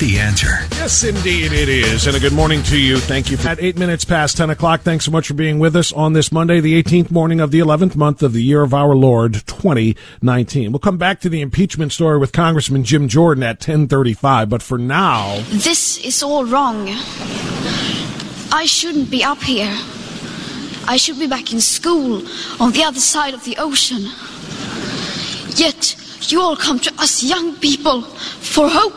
The answer. Yes, indeed it is. And a good morning to you. Thank you. For- At eight minutes past 10 o'clock, thanks so much for being with us on this Monday, the 18th morning of the 11th month of the year of our Lord, 2019. We'll come back to the impeachment story with Congressman Jim Jordan at 1035. But for now, This is all wrong. I shouldn't be up here. I should be back in school on the other side of the ocean. Yet you all come to us young people for hope.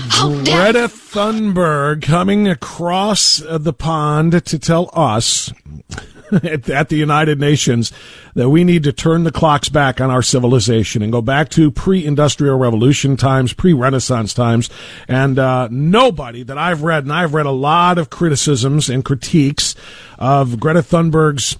Greta Thunberg coming across uh, the pond to tell us at, at the United Nations that we need to turn the clocks back on our civilization and go back to pre-industrial revolution times, pre-Renaissance times. And uh, nobody that I've read, and I've read a lot of criticisms and critiques of Greta Thunberg's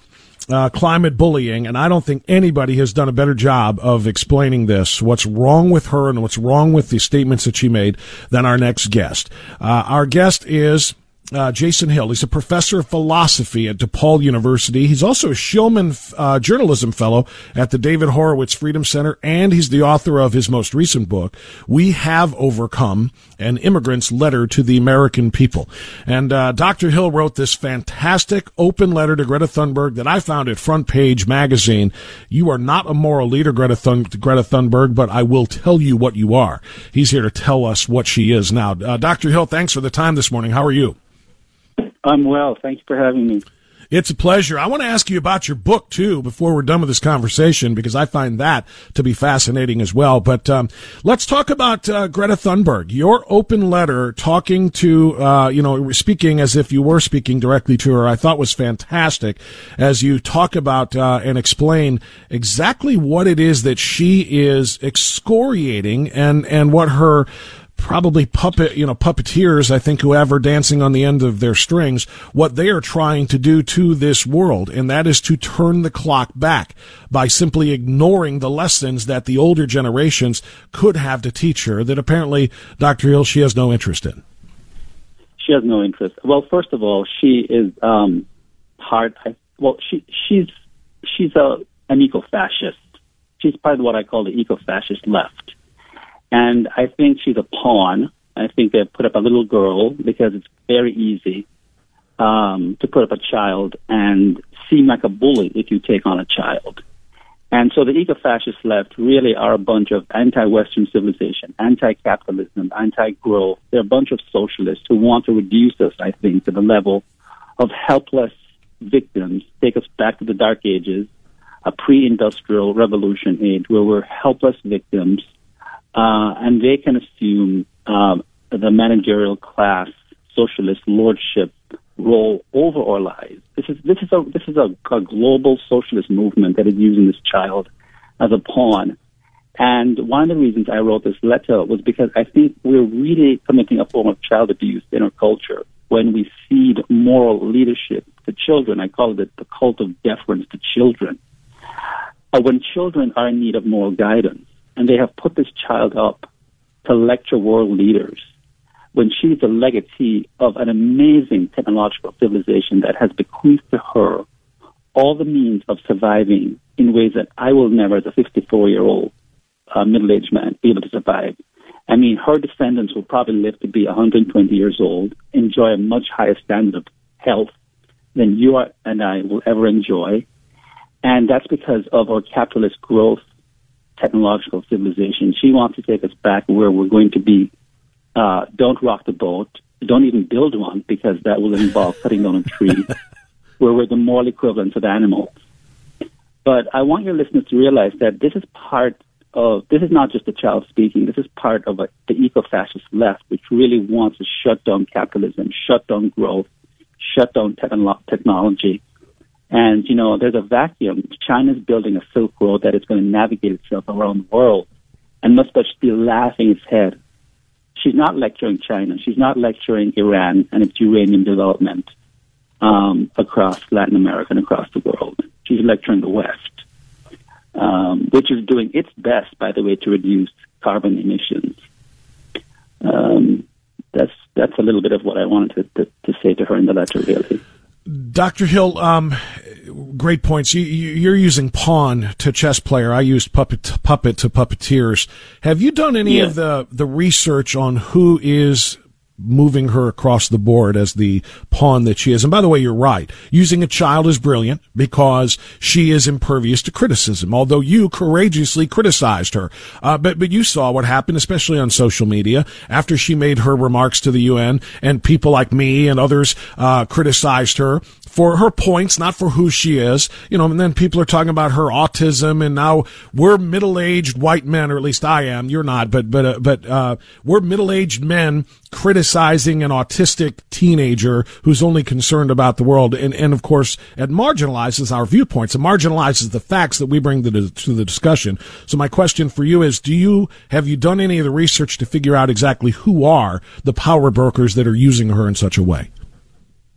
uh, climate bullying, and I don't think anybody has done a better job of explaining this, what's wrong with her and what's wrong with the statements that she made, than our next guest. Uh, our guest is uh, Jason Hill. He's a professor of philosophy at DePaul University. He's also a Shillman uh, Journalism Fellow at the David Horowitz Freedom Center, and he's the author of his most recent book, We Have Overcome An Immigrant's Letter to the American People. And uh, Dr. Hill wrote this fantastic open letter to Greta Thunberg that I found at Front Page Magazine. You are not a moral leader, Greta, Thun- Greta Thunberg, but I will tell you what you are. He's here to tell us what she is now. Uh, Dr. Hill, thanks for the time this morning. How are you? I'm well. Thank you for having me. It's a pleasure. I want to ask you about your book too before we're done with this conversation because I find that to be fascinating as well. But um, let's talk about uh, Greta Thunberg. Your open letter talking to, uh, you know, speaking as if you were speaking directly to her, I thought was fantastic as you talk about uh, and explain exactly what it is that she is excoriating and and what her probably puppet, you know, puppeteers, I think, whoever dancing on the end of their strings, what they are trying to do to this world, and that is to turn the clock back by simply ignoring the lessons that the older generations could have to teach her that apparently, Dr. Hill, she has no interest in. She has no interest. Well, first of all, she is um, hard. Well, she she's she's a an eco-fascist. She's part of what I call the eco-fascist left. And I think she's a pawn. I think they put up a little girl because it's very easy um, to put up a child and seem like a bully if you take on a child. And so the eco-fascist left really are a bunch of anti-Western civilization, anti-capitalism, anti-growth. They're a bunch of socialists who want to reduce us, I think, to the level of helpless victims, take us back to the dark ages, a pre-industrial revolution age where we're helpless victims, uh, and they can assume um, the managerial class socialist lordship role over our lives. This is this is a this is a, a global socialist movement that is using this child as a pawn. And one of the reasons I wrote this letter was because I think we're really committing a form of child abuse in our culture when we feed moral leadership to children. I call it the cult of deference to children. Uh, when children are in need of moral guidance, and they have put this child up to lecture world leaders when she's a legatee of an amazing technological civilization that has bequeathed to her all the means of surviving in ways that I will never, as a 54 year old uh, middle aged man, be able to survive. I mean, her descendants will probably live to be 120 years old, enjoy a much higher standard of health than you and I will ever enjoy. And that's because of our capitalist growth technological civilization. She wants to take us back where we're going to be uh, don't rock the boat. Don't even build one because that will involve cutting down a tree. where we're the moral equivalents of animals. But I want your listeners to realize that this is part of, this is not just a child speaking, this is part of a, the eco-fascist left, which really wants to shut down capitalism, shut down growth, shut down te- technology. And, you know, there's a vacuum. China's building a Silk Road that is going to navigate itself around the world and just be laughing its head she's not lecturing China. She's not lecturing Iran and its uranium development um, across Latin America and across the world. She's lecturing the West, um, which is doing its best, by the way, to reduce carbon emissions. Um, that's that's a little bit of what I wanted to, to, to say to her in the letter, really. Dr. Hill, um, great points. You, are using pawn to chess player. I used puppet puppet to puppeteers. Have you done any yeah. of the the research on who is moving her across the board as the pawn that she is. And by the way, you're right. Using a child is brilliant because she is impervious to criticism, although you courageously criticized her. Uh, but, but you saw what happened, especially on social media after she made her remarks to the UN and people like me and others, uh, criticized her for her points, not for who she is. You know, and then people are talking about her autism, and now we're middle-aged white men, or at least I am. You're not, but but uh, but uh, we're middle-aged men criticizing an autistic teenager who's only concerned about the world, and and of course it marginalizes our viewpoints. It marginalizes the facts that we bring to the, to the discussion. So my question for you is: Do you have you done any of the research to figure out exactly who are the power brokers that are using her in such a way?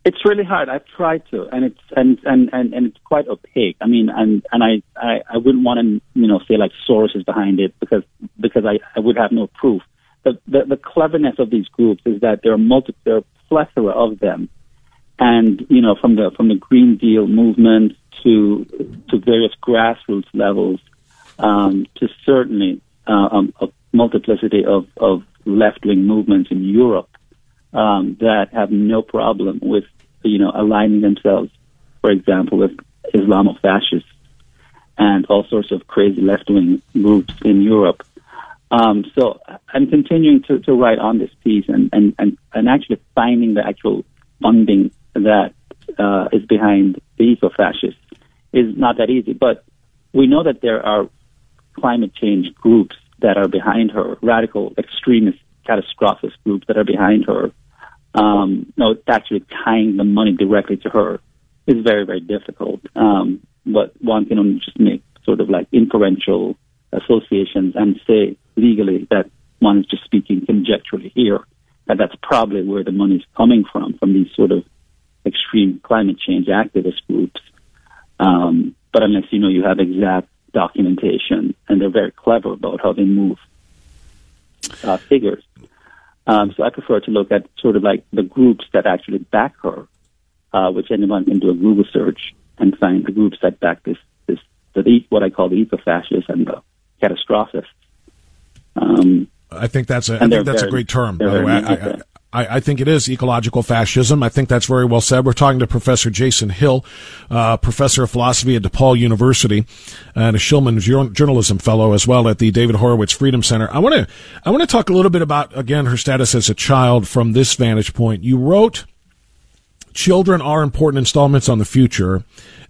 It's really hard. I've tried to, and it's and and and, and it's quite opaque. I mean, and and I, I I wouldn't want to you know say like is behind it because because I I would have no proof. But the the cleverness of these groups is that there are multiple there are plethora of them, and you know from the from the Green Deal movement to to various grassroots levels um, to certainly uh, um, a multiplicity of of left wing movements in Europe um, that have no problem with, you know, aligning themselves, for example, with Islamofascists and all sorts of crazy left-wing groups in Europe. Um, so I'm continuing to, to write on this piece and, and, and, and actually finding the actual funding that uh, is behind the eco-fascists is not that easy. But we know that there are climate change groups that are behind her, radical extremist catastrophist groups that are behind her um, no, actually tying the money directly to her is very, very difficult. Um, but one can only just make sort of like inferential associations and say legally that one is just speaking conjecturally here, that that's probably where the money is coming from, from these sort of extreme climate change activist groups. Um, but unless you know you have exact documentation, and they're very clever about how they move uh, figures. Um, so I prefer to look at sort of like the groups that actually back her, uh, which anyone can do a Google search and find the groups that back this, this the, what I call the eco-fascists and the catastrophists. Um, I think that's a I think that's a great term. By the way, I, I, I, I, think it is ecological fascism. I think that's very well said. We're talking to Professor Jason Hill, uh, professor of philosophy at DePaul University, and a Shillman journalism fellow as well at the David Horowitz Freedom Center. I want to I want to talk a little bit about again her status as a child from this vantage point. You wrote. Children are important installments on the future.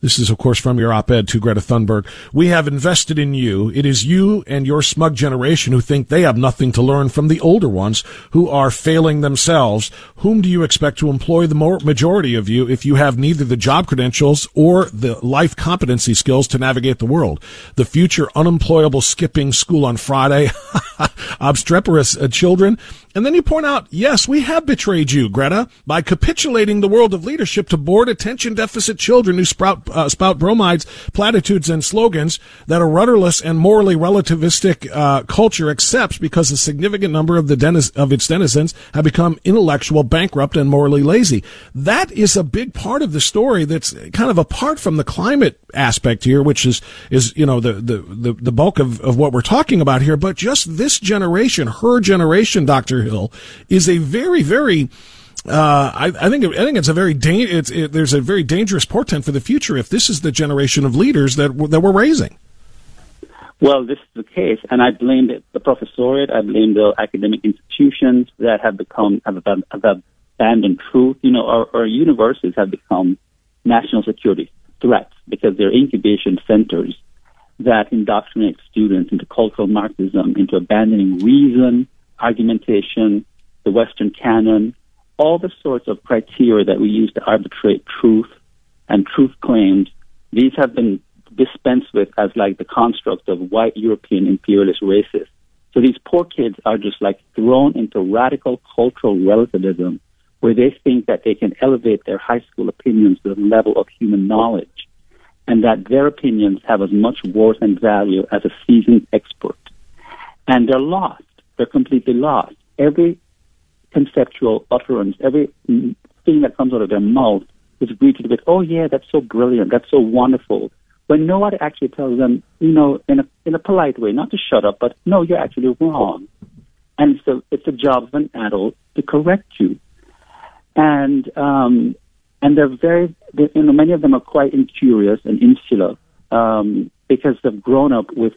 This is, of course, from your op-ed to Greta Thunberg. We have invested in you. It is you and your smug generation who think they have nothing to learn from the older ones who are failing themselves. Whom do you expect to employ the majority of you if you have neither the job credentials or the life competency skills to navigate the world? The future unemployable skipping school on Friday, obstreperous uh, children, and then you point out, yes, we have betrayed you, Greta, by capitulating the world of leadership to board attention deficit children who sprout, uh, spout bromides, platitudes, and slogans that a rudderless and morally relativistic uh, culture accepts because a significant number of the deniz- of its denizens have become intellectual, bankrupt, and morally lazy. That is a big part of the story that's kind of apart from the climate aspect here, which is is you know the the the, the bulk of, of what we're talking about here. But just this generation, her generation, Doctor Hill is a very, very uh, I, I, think I think it's a very da- it's, it, there's a very dangerous portent for the future if this is the generation of leaders that that we're raising. Well, this is the case, and I blame the, professoriate. I blame the academic institutions that have become have, have abandoned truth. You know, our, our universities have become national security threats because they're incubation centers that indoctrinate students into cultural Marxism, into abandoning reason, argumentation, the Western canon, all the sorts of criteria that we use to arbitrate truth and truth claims, these have been dispensed with as like the construct of white European imperialist racists. So these poor kids are just like thrown into radical cultural relativism where they think that they can elevate their high school opinions to the level of human knowledge and that their opinions have as much worth and value as a seasoned expert. And they're lost they're completely lost. Every conceptual utterance, every thing that comes out of their mouth is greeted with, "Oh yeah, that's so brilliant, that's so wonderful." When nobody actually tells them, you know, in a in a polite way, not to shut up, but no, you're actually wrong. And so it's the job of an adult to correct you. And um, and they're very, they, you know, many of them are quite incurious and insular um, because they've grown up with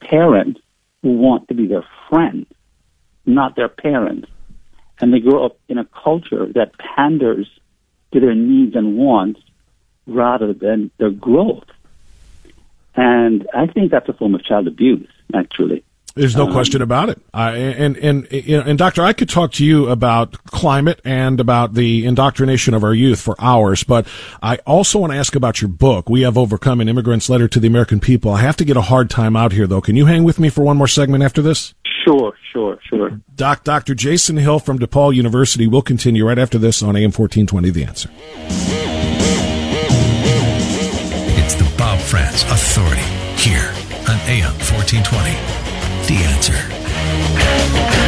parents who want to be their friends, not their parents. And they grow up in a culture that panders to their needs and wants rather than their growth. And I think that's a form of child abuse, actually. There's no um, question about it. and, and, and, Doctor, I could talk to you about climate and about the indoctrination of our youth for hours, but I also want to ask about your book. We have overcome an immigrant's letter to the American people. I have to get a hard time out here, though. Can you hang with me for one more segment after this? Sure, sure, sure. Doc, Dr. Jason Hill from DePaul University will continue right after this on AM 1420, The Answer. It's the Bob Frantz Authority here on AM 1420 the answer.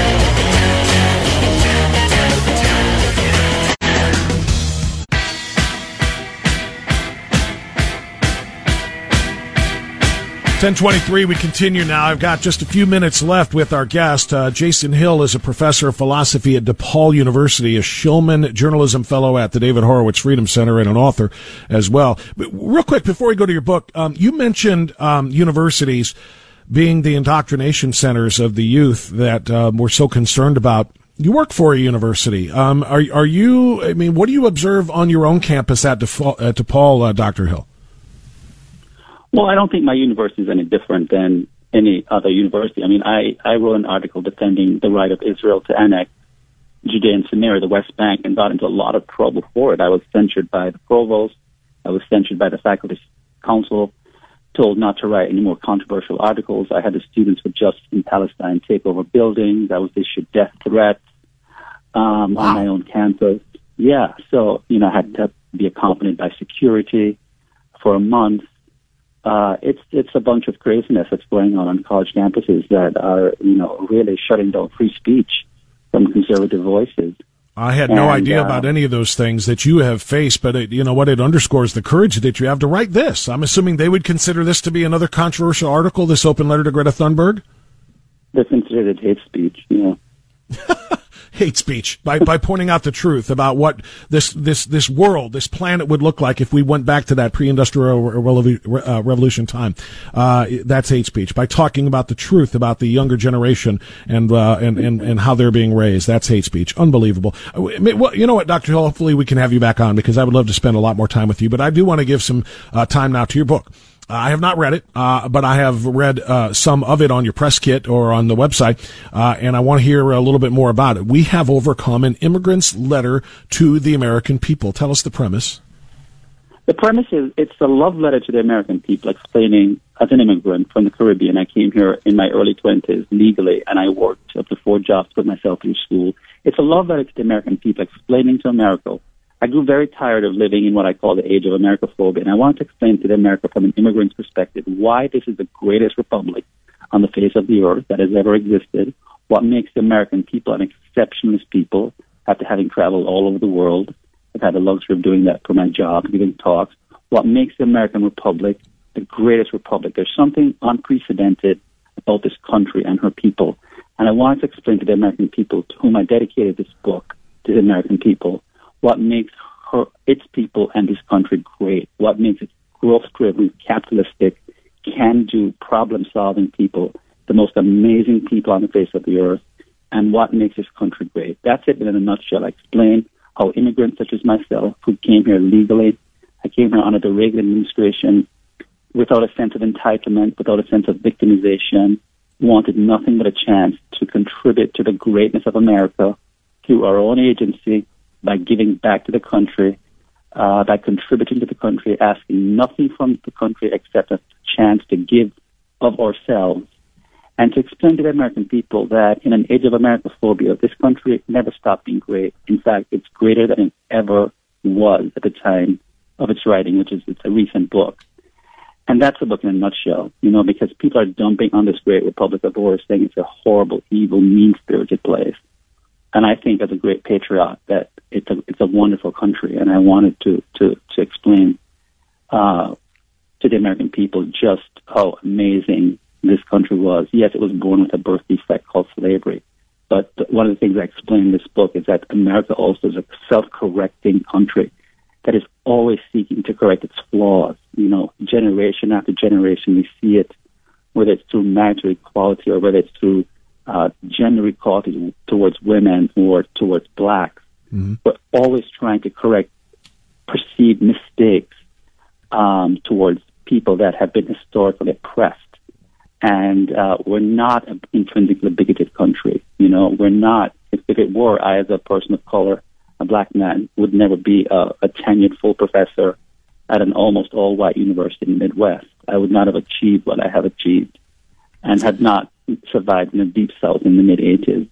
1023, we continue now. I've got just a few minutes left with our guest. Uh, Jason Hill is a professor of philosophy at DePaul University, a Shillman Journalism Fellow at the David Horowitz Freedom Center, and an author as well. But real quick, before we go to your book, um, you mentioned um, universities being the indoctrination centers of the youth that um, we're so concerned about. You work for a university. Um, are are you? I mean, what do you observe on your own campus at DePaul, at DePaul uh, Dr. Hill? Well, I don't think my university is any different than any other university. I mean, I, I wrote an article defending the right of Israel to annex Judea and Samaria, the West Bank, and got into a lot of trouble for it. I was censured by the provost. I was censured by the faculty council told not to write any more controversial articles. I had the students for Justice in Palestine take over buildings. I was issued death threats um, wow. on my own campus. Yeah, so you know, I had to be accompanied by security for a month. Uh, it's it's a bunch of craziness that's going on on college campuses that are you know really shutting down free speech from conservative voices. I had no idea uh, about any of those things that you have faced, but it, you know what? It underscores the courage that you have to write this. I'm assuming they would consider this to be another controversial article, this open letter to Greta Thunberg? They considered it hate speech, yeah. hate speech by, by pointing out the truth about what this, this, this world, this planet would look like if we went back to that pre-industrial uh, revolution time. Uh, that's hate speech. By talking about the truth about the younger generation and, uh, and, and, and how they're being raised. That's hate speech. Unbelievable. Uh, well, you know what, Dr. Hill, hopefully we can have you back on because I would love to spend a lot more time with you, but I do want to give some uh, time now to your book. I have not read it, uh, but I have read uh, some of it on your press kit or on the website, uh, and I want to hear a little bit more about it. We have overcome an immigrant's letter to the American people. Tell us the premise. The premise is it's a love letter to the American people, explaining as an immigrant from the Caribbean, I came here in my early 20s legally, and I worked up to four jobs put myself through school. It's a love letter to the American people, explaining to America I grew very tired of living in what I call the age of Americophobia, and I wanted to explain to the America from an immigrant's perspective why this is the greatest republic on the face of the earth that has ever existed, what makes the American people an exceptionalist people after having traveled all over the world. I've had the luxury of doing that for my job, giving talks. What makes the American Republic the greatest republic? There's something unprecedented about this country and her people. And I wanted to explain to the American people to whom I dedicated this book, to the American people, what makes her, its people and this country great, what makes it growth-driven, capitalistic, can-do, problem-solving people, the most amazing people on the face of the earth, and what makes this country great. That's it in a nutshell. I explain how immigrants such as myself, who came here legally, I came here under the Reagan administration without a sense of entitlement, without a sense of victimization, wanted nothing but a chance to contribute to the greatness of America through our own agency by giving back to the country, uh, by contributing to the country, asking nothing from the country except a chance to give of ourselves and to explain to the American people that in an age of Americophobia, this country never stopped being great. In fact, it's greater than it ever was at the time of its writing, which is it's a recent book. And that's the book in a nutshell, you know, because people are dumping on this great Republic of War, saying it's a horrible, evil, mean-spirited place. And I think, as a great patriot, that it's a it's a wonderful country, and I wanted to to to explain uh, to the American people just how amazing this country was. Yes, it was born with a birth defect called slavery, but one of the things I explain in this book is that America also is a self-correcting country that is always seeking to correct its flaws. You know, generation after generation, we see it, whether it's through marital equality or whether it's through uh, gender equality towards women or towards blacks. Mm-hmm. We're always trying to correct perceived mistakes um, towards people that have been historically oppressed. And uh, we're not an intrinsically bigoted country. You know, we're not. If, if it were, I, as a person of color, a black man, would never be a, a tenured full professor at an almost all-white university in the Midwest. I would not have achieved what I have achieved, and had not survived in the Deep South in the mid 80s.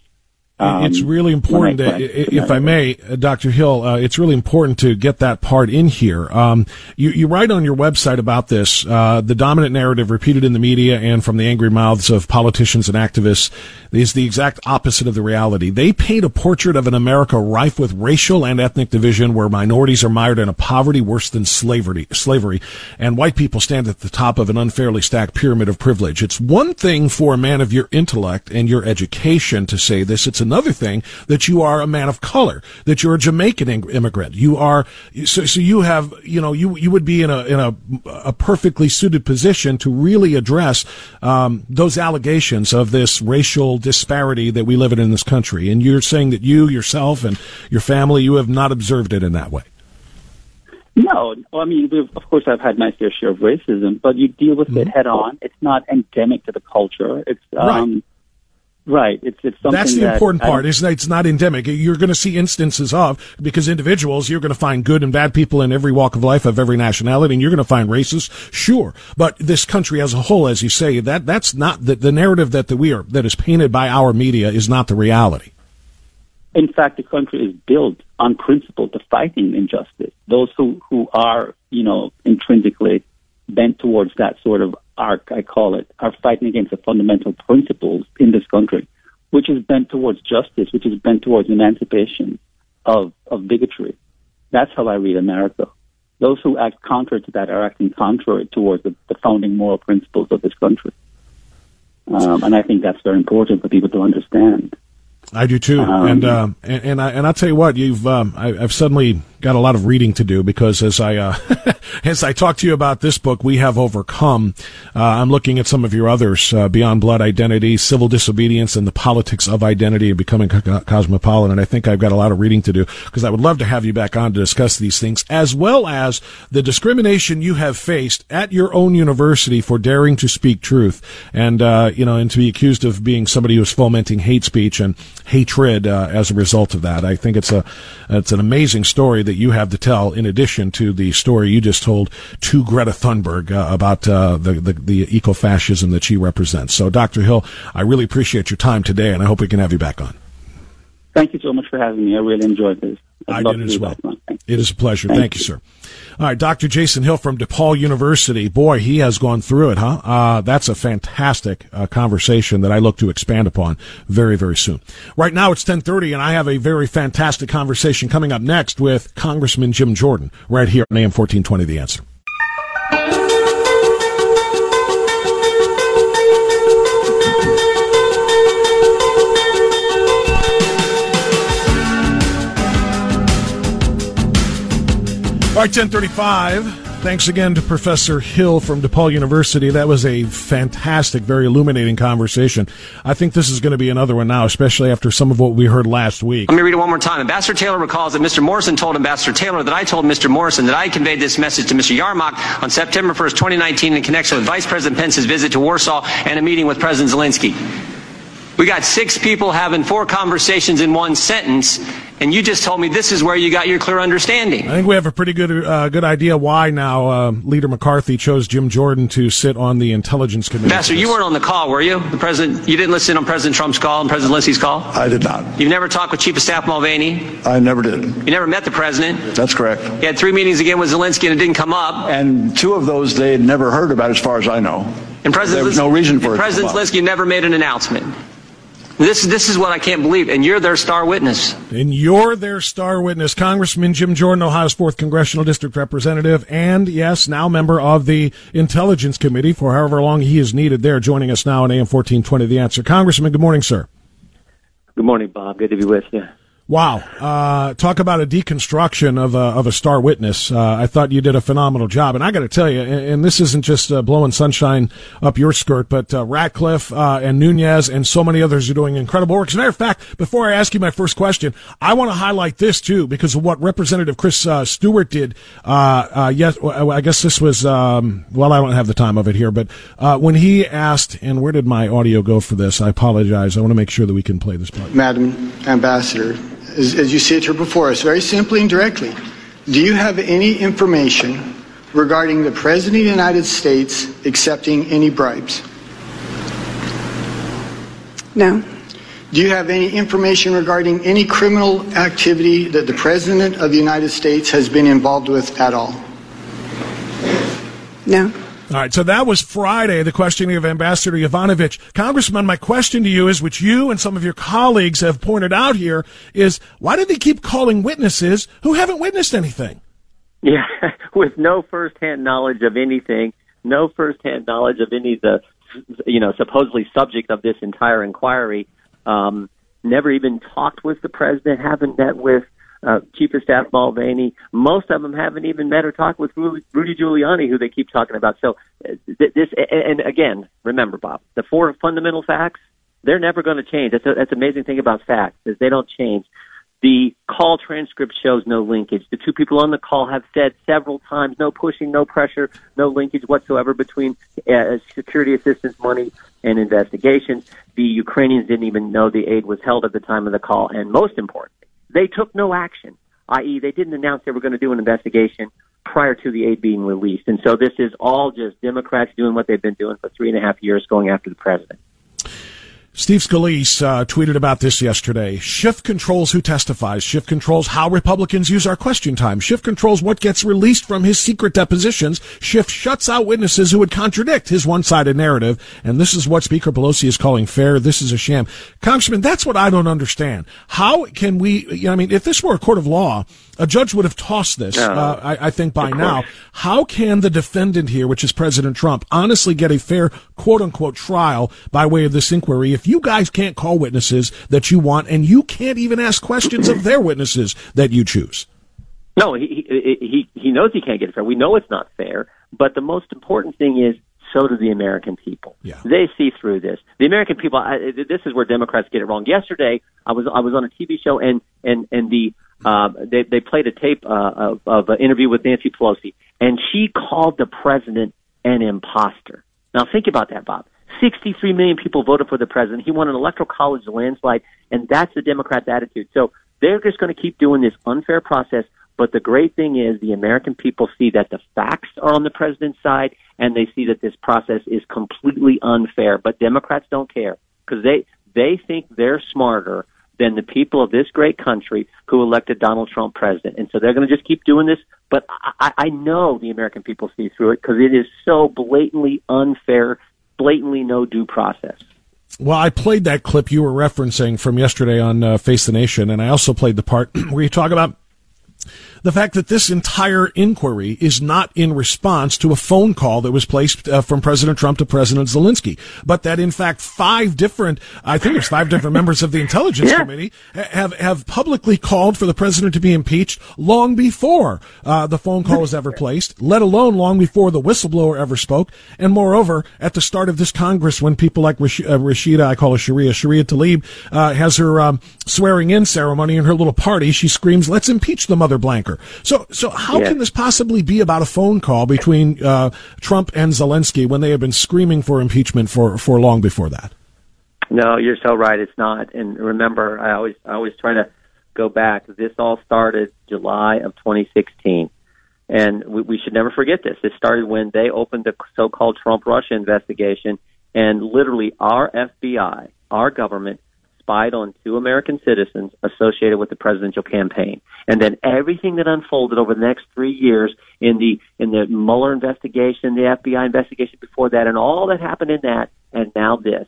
Um, it's really important, I if I may, uh, Dr. Hill, uh, it's really important to get that part in here. Um, you, you, write on your website about this, uh, the dominant narrative repeated in the media and from the angry mouths of politicians and activists is the exact opposite of the reality. They paint a portrait of an America rife with racial and ethnic division where minorities are mired in a poverty worse than slavery, slavery, and white people stand at the top of an unfairly stacked pyramid of privilege. It's one thing for a man of your intellect and your education to say this. It's another thing that you are a man of color, that you're a Jamaican immigrant. You are, so, so you have, you know, you, you would be in a, in a, a perfectly suited position to really address, um, those allegations of this racial disparity that we live in in this country. And you're saying that you, yourself, and your family, you have not observed it in that way. No, I mean, of course, I've had my fair share of racism, but you deal with mm-hmm. it head on. It's not endemic to the culture. It's um, right. Right. It's it's something that's the that important part. Is it's not endemic. You're going to see instances of because individuals. You're going to find good and bad people in every walk of life of every nationality, and you're going to find racists. Sure, but this country as a whole, as you say, that that's not the, the narrative that the, we are that is painted by our media is not the reality. In fact, the country is built on principle to fighting injustice. Those who who are you know intrinsically bent towards that sort of arc, I call it, are fighting against the fundamental principles in this country, which is bent towards justice, which is bent towards emancipation of, of bigotry. That's how I read America. Those who act contrary to that are acting contrary towards the, the founding moral principles of this country. Um, and I think that's very important for people to understand. I do too, um, and, uh, and and I and I'll tell you what, you've um, I, have suddenly got a lot of reading to do because as I uh, as I talk to you about this book, we have overcome. Uh, I'm looking at some of your others: uh, Beyond Blood Identity, Civil Disobedience, and the Politics of Identity and Becoming Cosmopolitan. And I think I've got a lot of reading to do because I would love to have you back on to discuss these things, as well as the discrimination you have faced at your own university for daring to speak truth, and uh, you know, and to be accused of being somebody who's fomenting hate speech and hatred uh, as a result of that. I think it's a it's an amazing story that you have to tell. In addition to the story you just told to Greta Thunberg uh, about uh, the, the the eco-fascism that she represents. So, Dr. Hill, I really appreciate your time today, and I hope we can have you back on. Thank you so much for having me. I really enjoyed this. I'd I did as well. It is a pleasure. Thank, Thank you, sir. All right, Dr. Jason Hill from DePaul University. Boy, he has gone through it, huh? Uh, that's a fantastic uh, conversation that I look to expand upon very, very soon. Right now it's 1030 and I have a very fantastic conversation coming up next with Congressman Jim Jordan right here on AM 1420 The Answer. All right, 1035. Thanks again to Professor Hill from DePaul University. That was a fantastic, very illuminating conversation. I think this is going to be another one now, especially after some of what we heard last week. Let me read it one more time. Ambassador Taylor recalls that Mr. Morrison told Ambassador Taylor that I told Mr. Morrison that I conveyed this message to Mr. Yermak on September 1st, 2019, in connection with Vice President Pence's visit to Warsaw and a meeting with President Zelensky. We got six people having four conversations in one sentence, and you just told me this is where you got your clear understanding. I think we have a pretty good uh, good idea why now uh, Leader McCarthy chose Jim Jordan to sit on the Intelligence Committee. Pastor, you weren't on the call, were you? The president, you didn't listen on President Trump's call and President Zelensky's call. I did not. You've never talked with Chief of Staff Mulvaney. I never did. You never met the president. That's correct. He had three meetings again with Zelensky, and it didn't come up. And two of those they had never heard about, as far as I know. And President there was no reason for it. President Zelensky never made an announcement. This, this is what I can't believe. And you're their star witness. And you're their star witness. Congressman Jim Jordan, Ohio's 4th Congressional District Representative, and yes, now member of the Intelligence Committee for however long he is needed there, joining us now on AM 1420 The Answer. Congressman, good morning, sir. Good morning, Bob. Good to be with you. Wow. Uh, talk about a deconstruction of a, of a star witness. Uh, I thought you did a phenomenal job. And I got to tell you, and, and, this isn't just uh, blowing sunshine up your skirt, but uh, Ratcliffe uh, and Nunes and so many others are doing incredible work. As a matter of fact, before I ask you my first question, I want to highlight this too, because of what Representative Chris uh, Stewart did. yes, I guess this was, um, well, I don't have the time of it here, but when he asked, and where did my audio go for this? I apologize. I want to make sure that we can play this part. Madam Ambassador, as, as you see it here before us, very simply and directly. Do you have any information regarding the President of the United States accepting any bribes? No. Do you have any information regarding any criminal activity that the President of the United States has been involved with at all? No. All right, so that was Friday, the questioning of Ambassador Yovanovitch. Congressman, my question to you is, which you and some of your colleagues have pointed out here, is why do they keep calling witnesses who haven't witnessed anything? Yeah, with no firsthand knowledge of anything, no firsthand knowledge of any of the, you know, supposedly subject of this entire inquiry. Um, never even talked with the president, haven't met with uh, Chief of Staff Mulvaney. Most of them haven't even met or talked with Rudy Giuliani, who they keep talking about. So uh, this, and again, remember, Bob, the four fundamental facts, they're never going to change. That's a, that's the amazing thing about facts is they don't change. The call transcript shows no linkage. The two people on the call have said several times, no pushing, no pressure, no linkage whatsoever between uh, security assistance money and investigations. The Ukrainians didn't even know the aid was held at the time of the call. And most importantly, they took no action, i.e., they didn't announce they were going to do an investigation prior to the aid being released. And so this is all just Democrats doing what they've been doing for three and a half years, going after the president. Steve Scalise uh, tweeted about this yesterday. Schiff controls who testifies. Schiff controls how Republicans use our question time. Schiff controls what gets released from his secret depositions. Schiff shuts out witnesses who would contradict his one-sided narrative. And this is what Speaker Pelosi is calling fair. This is a sham. Congressman, that's what I don't understand. How can we, you know, I mean, if this were a court of law, a judge would have tossed this, No. uh, I, I think, by now. How can the defendant here, which is President Trump, honestly get a fair quote unquote trial by way of this inquiry if you guys can't call witnesses that you want and you can't even ask questions of their witnesses that you choose? No, he he he he knows he can't get it fair. We know it's not fair, but the most important thing is so do the American people. Yeah. They see through this. The American people. I, this is where Democrats get it wrong. Yesterday, I was I was on a TV show and and and the uh, they they played a tape uh, of, of an interview with Nancy Pelosi, and she called the president an imposter. Now think about that, Bob. 63 million people voted for the president. He won an electoral college landslide, and that's the Democrats' attitude. So they're just going to keep doing this unfair process. But the great thing is the American people see that the facts are on the president's side, and they see that this process is completely unfair. But Democrats don't care because they they think they're smarter than the people of this great country who elected Donald Trump president. And so they're going to just keep doing this. But I, I know the American people see through it because it is so blatantly unfair, blatantly no due process. Well, I played that clip you were referencing from yesterday on uh, Face the Nation, and I also played the part where you talk about the fact that this entire inquiry is not in response to a phone call that was placed uh, from President Trump to President Zelensky, but that in fact five different, I think it's five different members of the Intelligence Yeah. Committee have have publicly called for the president to be impeached long before uh, the phone call was ever placed, let alone long before the whistleblower ever spoke, and moreover, at the start of this Congress, when people like Rash- uh, Rashida, I call her Sharia, Sharia Tlaib, uh, has her um, swearing in ceremony in her little party, she screams, "Let's impeach the mother blanker." So, so how Yeah. can this possibly be about a phone call between uh, Trump and Zelensky when they have been screaming for impeachment for for long before that? No, you're so right. It's not. And remember, I always I always try to go back. This all started July of 2016, and we, we should never forget this. This started when they opened the so-called Trump Russia investigation, and literally our FBI, our government, spied on two American citizens associated with the presidential campaign. And then everything that unfolded over the next three years in the in the Mueller investigation, the FBI investigation before that, and all that happened in that, and now this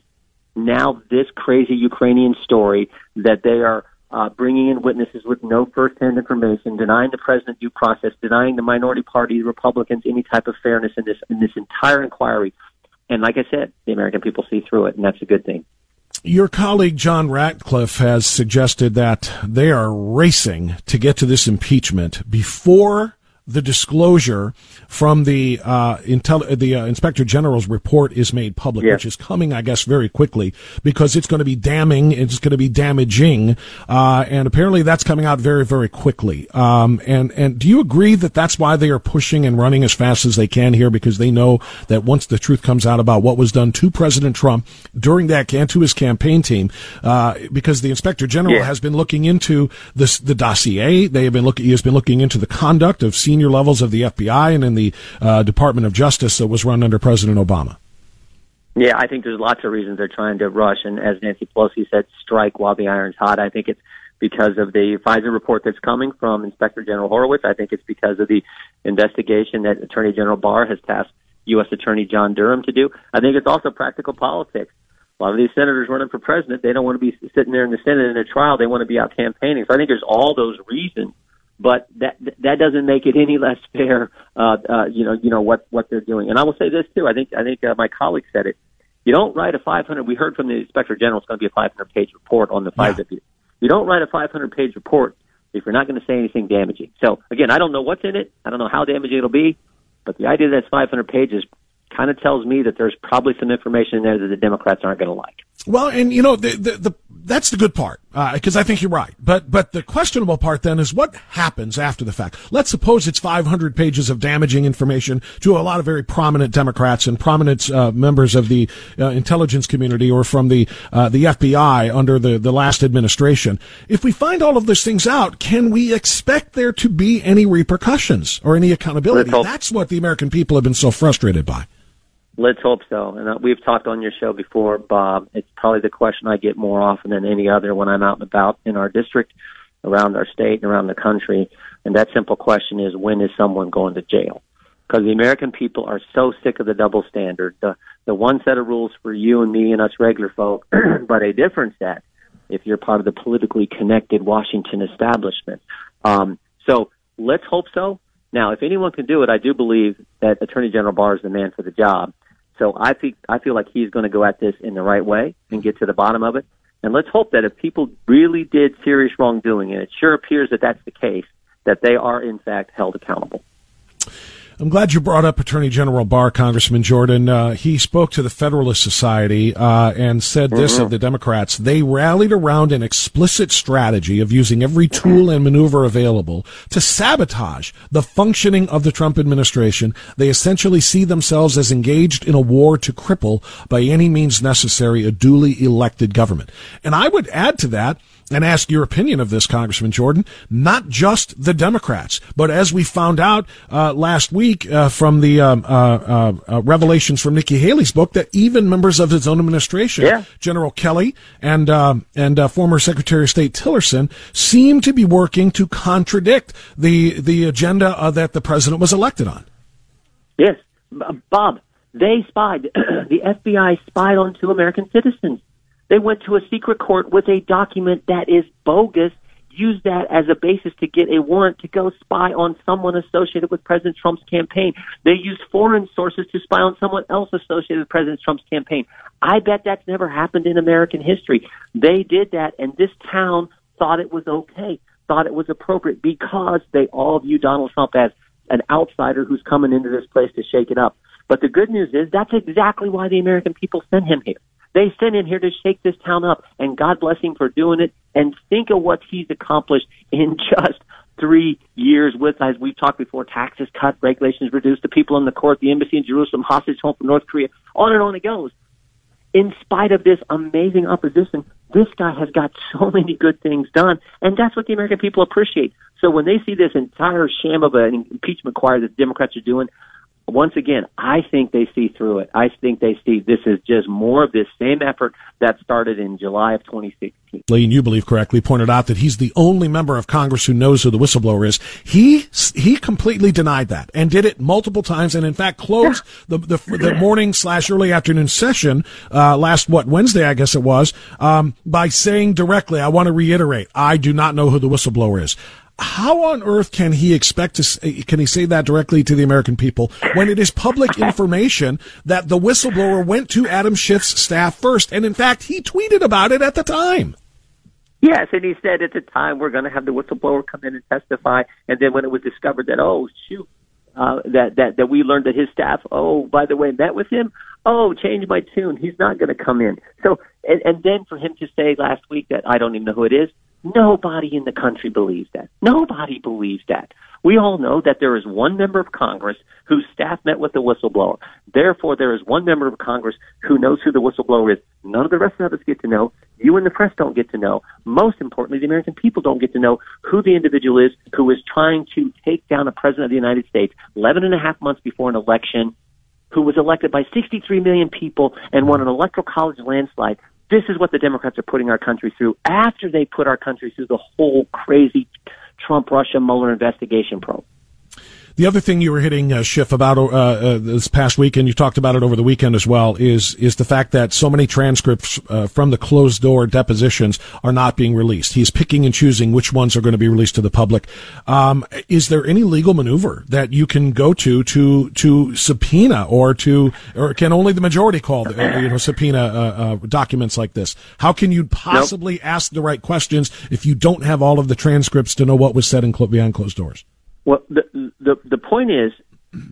now this crazy Ukrainian story that they are uh, bringing in witnesses with no first-hand information, denying the president due process, denying the minority party the Republicans any type of fairness in this in this entire inquiry. And like I said, the American people see through it, and that's a good thing. Your colleague John Ratcliffe has suggested that they are racing to get to this impeachment before the disclosure from the uh, intel- the uh, inspector general's report is made public, Yeah. which is coming, I guess, very quickly because it's going to be damning. It's going to be damaging, uh, and apparently that's coming out very, very quickly. Um, and and do you agree that that's why they are pushing and running as fast as they can here because they know that once the truth comes out about what was done to President Trump during that and to his campaign team, uh, because the inspector general Yeah. has been looking into this the dossier. They have been looking. He has been looking into the conduct of senior levels of the FBI and in the uh, Department of Justice that was run under President Obama. Yeah, I think there's lots of reasons they're trying to rush, and as Nancy Pelosi said, strike while the iron's hot. I think it's because of the FISA report that's coming from Inspector General Horowitz. I think it's because of the investigation that Attorney General Barr has tasked U.S. Attorney John Durham to do. I think it's also practical politics. A lot of these senators running for president, they don't want to be sitting there in the Senate in a trial. They want to be out campaigning. So I think there's all those reasons but that that doesn't make it any less fair. Uh, uh, you know, you know what what they're doing. And I will say this too. I think I think uh, my colleague said it. You don't write a 500. We heard from the inspector general it's going to be a 500 page report on the five of you. You don't write a 500 page report if you're not going to say anything damaging. So again, I don't know what's in it. I don't know how damaging it'll be, but the idea that it's 500 pages kind of tells me that there's probably some information in there that the Democrats aren't going to like. Well, and you know the the, the that's the good part because I think you're right. But but the questionable part then is what happens after the fact. Let's suppose it's 500 pages of damaging information to a lot of very prominent Democrats and prominent uh, members of the uh, intelligence community or from the uh, the FBI under the the last administration. If we find all of those things out, can we expect there to be any repercussions or any accountability? That's what the American people have been so frustrated by. Let's hope so. And uh, we've talked on your show before, Bob. It's probably the question I get more often than any other when I'm out and about in our district, around our state, and around the country. And that simple question is, when is someone going to jail? Because the American people are so sick of the double standard, the the one set of rules for you and me and us regular folk, but a different set if you're part of the politically connected Washington establishment. Um, So let's hope so. Now, if anyone can do it, I do believe that Attorney General Barr is the man for the job. So I think I feel like he's going to go at this in the right way and get to the bottom of it. And let's hope that if people really did serious wrongdoing, and it sure appears that that's the case, that they are in fact held accountable. I'm glad you brought up Attorney General Barr, Congressman Jordan. Uh, he spoke to the Federalist Society uh, and said this Mm-hmm. of the Democrats. They rallied around an explicit strategy of using every tool and maneuver available to sabotage the functioning of the Trump administration. They essentially see themselves as engaged in a war to cripple, by any means necessary, a duly elected government. And I would add to that and ask your opinion of this, Congressman Jordan. Not just the Democrats, but as we found out uh, last week uh, from the um, uh, uh, uh, revelations from Nikki Haley's book, that even members of his own administration, Yeah. General Kelly and um and uh, former Secretary of State Tillerson, seem to be working to contradict the the agenda uh, that the president was elected on. Yes, Bob, they spied. the FBI spied on two American citizens. They went to a secret court with a document that is bogus, used that as a basis to get a warrant to go spy on someone associated with President Trump's campaign. They used foreign sources to spy on someone else associated with President Trump's campaign. I bet that's never happened in American history. They did that, and this town thought it was okay, thought it was appropriate because they all view Donald Trump as an outsider who's coming into this place to shake it up. But the good news is that's exactly why the American people sent him here. They sent him here to shake this town up, and God bless him for doing it. And think of what he's accomplished in just three years with, as we've talked before, taxes cut, regulations reduced, the people in the court, the embassy in Jerusalem, hostage home from North Korea, on and on it goes. In spite of this amazing opposition, this guy has got so many good things done, and that's what the American people appreciate. So when they see this entire sham of an impeachment inquiry that the Democrats are doing, once again, I think they see through it. I think they see this is just more of this same effort that started in July of 2016. Lee, and you believe correctly, pointed out that he's the only member of Congress who knows who the whistleblower is. He he completely denied that and did it multiple times, and in fact closed the, the the morning slash early afternoon session uh, last what Wednesday, I guess it was, um, by saying directly, "I want to reiterate, I do not know who the whistleblower is." How on earth can he expect to say, can he say that directly to the American people when it is public information that the whistleblower went to Adam Schiff's staff first, and in fact he tweeted about it at the time? Yes, and he said at the time we're going to have the whistleblower come in and testify, and then when it was discovered that oh shoot, uh, that that that we learned that his staff oh by the way met with him oh change my tune he's not going to come in. So and, and then for him to say last week that I don't even know who it is nobody in the country believes that nobody believes that we all know that there is one member of Congress whose staff met with the whistleblower. Therefore, there is one member of Congress who knows who the whistleblower is. None of the rest of us get to know. You and the press don't get to know. Most importantly, the American people don't get to know who the individual is who is trying to take down a president of the United States 11 and a half months before an election, who was elected by 63 million people and won an electoral college landslide. This is what the Democrats are putting our country through after they put our country through the whole crazy Trump Russia Mueller investigation probe. The other thing you were hitting, uh, Schiff, about uh, uh, this past week, and you talked about it over the weekend as well, is is the fact that so many transcripts uh, from the closed door depositions are not being released. He's picking and choosing which ones are going to be released to the public. Um, is there any legal maneuver that you can go to to to subpoena or to or can only the majority call uh, you know subpoena uh, uh, documents like this? How can you possibly ask the right questions if you don't have all of the transcripts to know what was said in clo- behind closed doors? Well, the the the point is,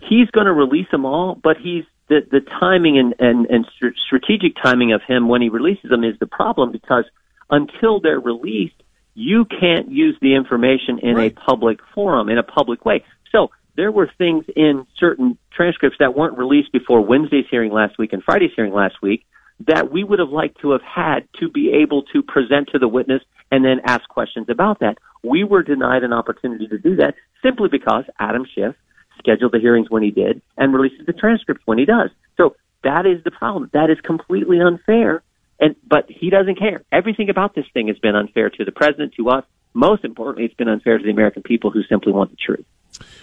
he's going to release them all, but he's the the timing and and and str- strategic timing of him when he releases them is the problem because until they're released, you can't use the information in a public forum in a public way. So there were things in certain transcripts that weren't released before Wednesday's hearing last week and Friday's hearing last week that we would have liked to have had to be able to present to the witness and then ask questions about that. We were denied an opportunity to do that simply because Adam Schiff scheduled the hearings when he did and releases the transcripts when he does. So that is the problem. That is completely unfair. And but he doesn't care. Everything about this thing has been unfair to the president, to us. Most importantly, it's been unfair to the American people who simply want the truth.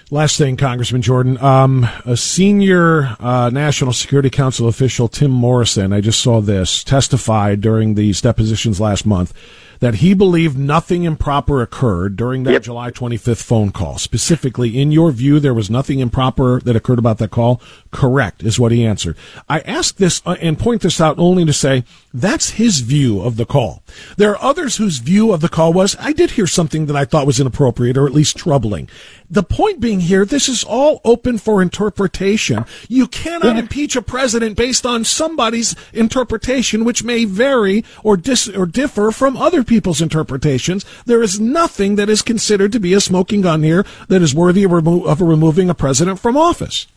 Last thing, Congressman Jordan. Um, a senior uh, National Security Council official, Tim Morrison, I just saw this, testified during these depositions last month that he believed nothing improper occurred during that yep. July 25th phone call. Specifically, in your view, there was nothing improper that occurred about that call? Correct, is what he answered. I ask this uh, and point this out only to say that's his view of the call. There are others whose view of the call was, I did hear something that I thought was inappropriate or at least troubling. The point being here, this is all open for interpretation. You cannot impeach a president based on somebody's interpretation, which may vary or dis- or differ from other people's interpretations. There is nothing that is considered to be a smoking gun here that is worthy of, remo- of removing a president from office.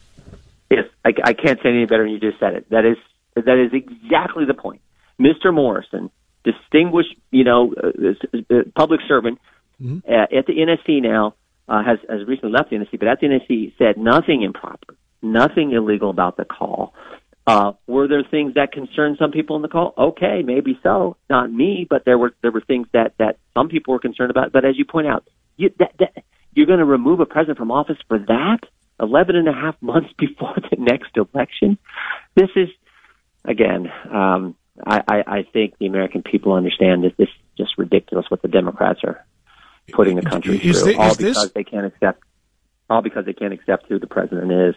Yes, I, I can't say any better than you just said it. That is that is exactly the point. Mr. Morrison, distinguished, you know, uh, uh, public servant mm-hmm. uh, at the NSC now, uh, has has recently left the NSC, but at the NSC said nothing improper, nothing illegal about the call. Uh, were there things that concerned some people in the call? Okay, maybe so. Not me, but there were there were things that that some people were concerned about. But as you point out, you, that, that, you're going to remove a president from office for that eleven and a half months before the next election. This is again. Um, I, I, I think the American people understand that this is just ridiculous what the Democrats are putting the country is through, all because this... they can't accept all because they can't accept who the president is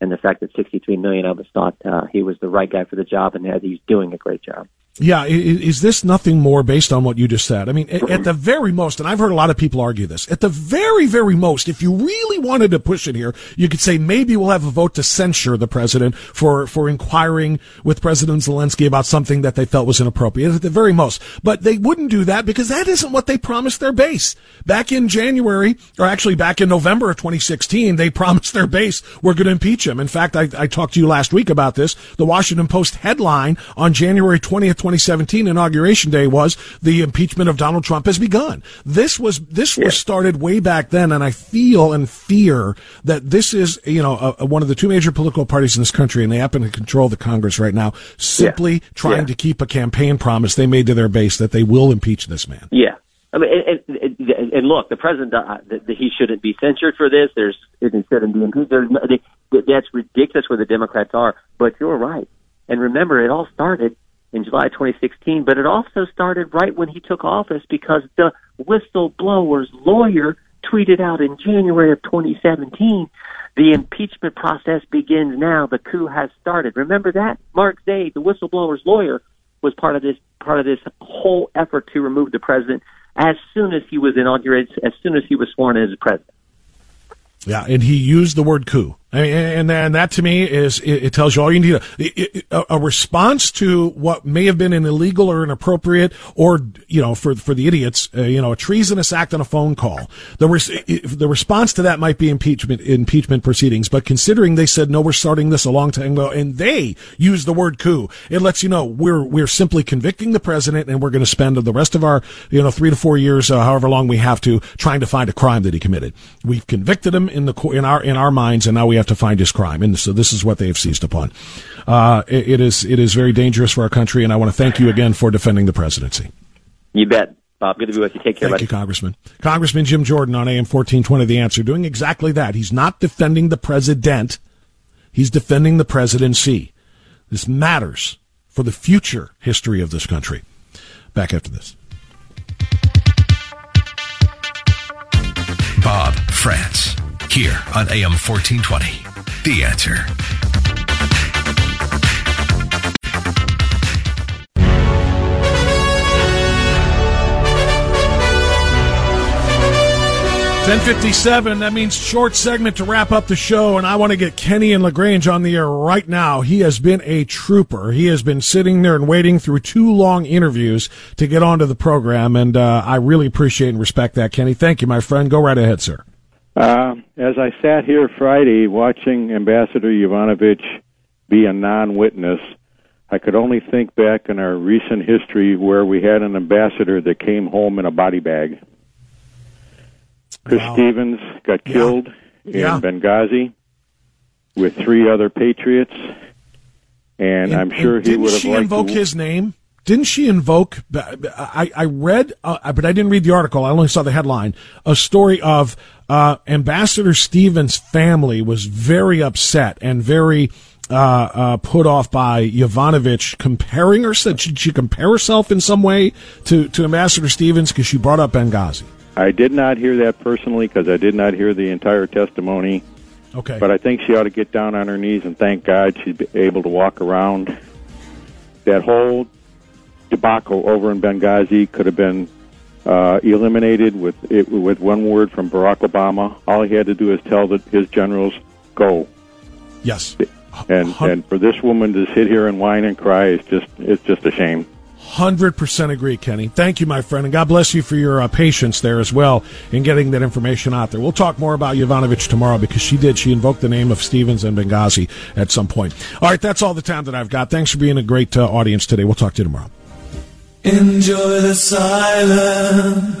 and the fact that 63 million of us thought uh, he was the right guy for the job and that he's doing a great job. Yeah, is this nothing more based on what you just said? I mean, at the very most, and I've heard a lot of people argue this, at the very, very most, if you really wanted to push it here, you could say maybe we'll have a vote to censure the president for, for inquiring with President Zelensky about something that they felt was inappropriate at the very most. But they wouldn't do that because that isn't what they promised their base. Back in January, or actually back in November of 2016, they promised their base we're going to impeach him. In fact, I, I talked to you last week about this. The Washington Post headline on January 20th, 2017 inauguration day was the impeachment of Donald Trump has begun. This was this was started way back then, and I feel and fear that this is you know a, a, one of the two major political parties in this country, and they happen to control the Congress right now, simply yeah. trying yeah. to keep a campaign promise they made to their base that they will impeach this man. Yeah. I mean, and, and, and look, the president, uh, he shouldn't be censured for this. There's, it shouldn't be impeached. There's, that's ridiculous where the Democrats are. But you're right. And remember, it all started in July 2016, but it also started right when he took office because the whistleblower's lawyer tweeted out in January of 2017, the impeachment process begins now. The coup has started. Remember that? Mark Zaid, the whistleblower's lawyer, was part of this part of this whole effort to remove the president as soon as he was inaugurated, as soon as he was sworn in as president. Yeah, and he used the word coup. And, and that to me is it, tells you all you need a, response to what may have been an illegal or inappropriate or you know for for the idiots uh, you know a treasonous act on a phone call. The res- the response to that might be impeachment impeachment proceedings, but considering they said no, we're starting this a long time ago, and they used the word coup, it lets you know we're we're simply convicting the president, and we're going to spend the rest of our you know three to four years, uh, however long we have to, trying to find a crime that he committed. We've convicted him in the in our in our minds, and now we have to find his crime. And so this is what they have seized upon. Uh, it, it is it is very dangerous for our country, and I want to thank you again for defending the presidency. You bet. Bob, good to be with you. Take care. Thank buddy. you, Congressman. Congressman Jim Jordan on AM 1420 The Answer, doing exactly that. He's not defending the president. He's defending the presidency. This matters for the future history of this country. Back after this. Bob Frantz here on AM 1420. The answer. Ten fifty-seven. That means short segment to wrap up the show, and I want to get Kenny and Lagrange on the air right now. He has been a trooper. He has been sitting there and waiting through two long interviews to get onto the program, and uh, I really appreciate and respect that, Kenny. Thank you, my friend. Go right ahead, sir. Uh, as I sat here Friday watching Ambassador Yovanovitch be a non witness, I could only think back in our recent history where we had an ambassador that came home in a body bag. Chris wow. Stevens got killed yeah. in yeah. Benghazi with three other patriots, and, and I'm sure and he would have she liked invoke to... his name. Didn't she invoke? I, I read, uh, but I didn't read the article. I only saw the headline. A story of uh, Ambassador Stevens' family was very upset and very uh, uh, put off by Yovanovitch comparing herself. Did she compare herself in some way to, to Ambassador Stevens because she brought up Benghazi? I did not hear that personally because I did not hear the entire testimony. Okay. But I think she ought to get down on her knees and thank God she's able to walk around. That whole debacle over in Benghazi could have been uh, eliminated with it, with one word from Barack Obama. All he had to do is tell the, his generals, "Go." Yes. And and for this woman to sit here and whine and cry is just it's just a shame. Hundred percent agree, Kenny. Thank you, my friend, and God bless you for your uh, patience there as well in getting that information out there. We'll talk more about Yovanovitch tomorrow because she did. She invoked the name of Stevens and Benghazi at some point. All right, that's all the time that I've got. Thanks for being a great uh, audience today. We'll talk to you tomorrow. Enjoy the silence.